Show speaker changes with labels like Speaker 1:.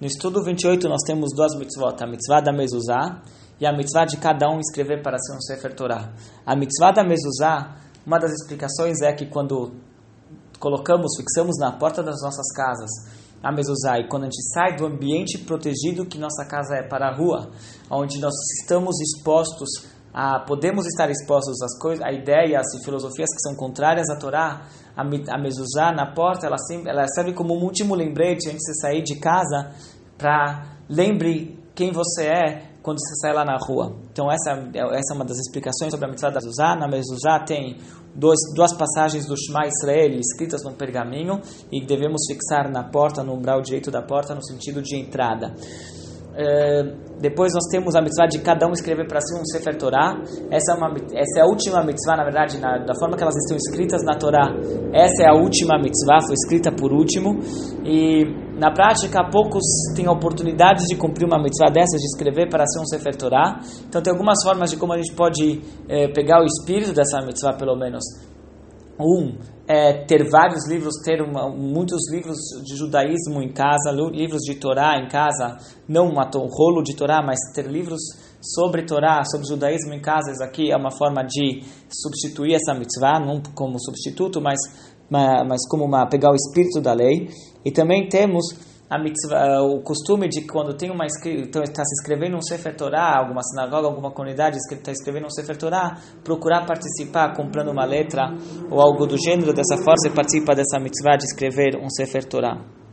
Speaker 1: No estudo 28 nós temos duas mitzvot, a mitzvah da mezuzá e a mitzvah de cada um escrever para ser um Sefer Torah. A mitzvah da mezuzá, uma das explicações é que quando colocamos, fixamos na porta das nossas casas a mezuzá e quando a gente sai do ambiente protegido que nossa casa é para a rua, onde nós estamos expostos a, podemos estar expostos às coisas, a ideias e filosofias que são contrárias à Torá, a, a mezuzá na porta, ela, ela serve como um último lembrete antes de você sair de casa, para lembre quem você é quando você sai lá na rua. Então essa, essa é uma das explicações sobre a mitzvah da mezuzá. Na mezuzá tem dois, duas passagens do Shema Israel escritas num pergaminho e devemos fixar na porta, no umbral direito da porta, no sentido de entrada. Uh, depois nós temos a mitzvah de cada um escrever para si um Sefer Torah. Essa é, uma, essa é a última mitzvah, na verdade, na, da forma que elas estão escritas na Torá. Essa é a última mitzvah, foi escrita por último. E na prática, poucos têm a oportunidade de cumprir uma mitzvah dessas, de escrever para ser um Sefer Torah. Então tem algumas formas de como a gente pode eh, pegar o espírito dessa mitzvah, pelo menos. Um, é, ter vários livros, ter uma, muitos livros de judaísmo em casa, livros de Torá em casa, não um rolo de Torá, mas ter livros sobre Torá, sobre judaísmo em casa, isso aqui é uma forma de substituir essa mitzvah, não como substituto, mas, mas como uma, pegar o espírito da lei. E também temos a mitzvah, o costume de quando tem uma então está se inscrevendo um Sefer Torah, alguma sinagoga, alguma comunidade está escrevendo um Sefer Torah, procurar participar comprando uma letra ou algo do gênero, dessa forma você participa dessa mitzvah de escrever um Sefer Torah.